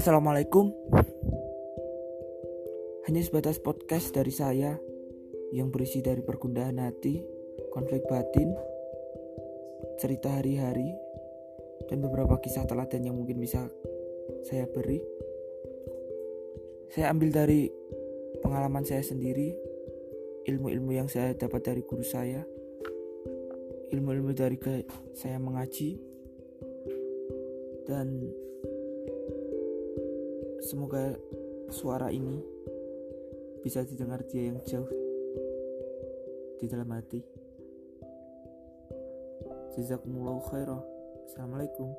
Assalamualaikum. Hanya sebatas podcast dari saya yang berisi dari pergundahan hati, konflik batin, cerita hari-hari, dan beberapa kisah teladan yang mungkin bisa saya beri. Saya ambil dari pengalaman saya sendiri, ilmu-ilmu yang saya dapat dari guru saya, ilmu-ilmu dari saya mengaji, dan semoga suara ini bisa didengar dia yang jauh di dalam hati. Jazakumullahu khairan. Assalamualaikum.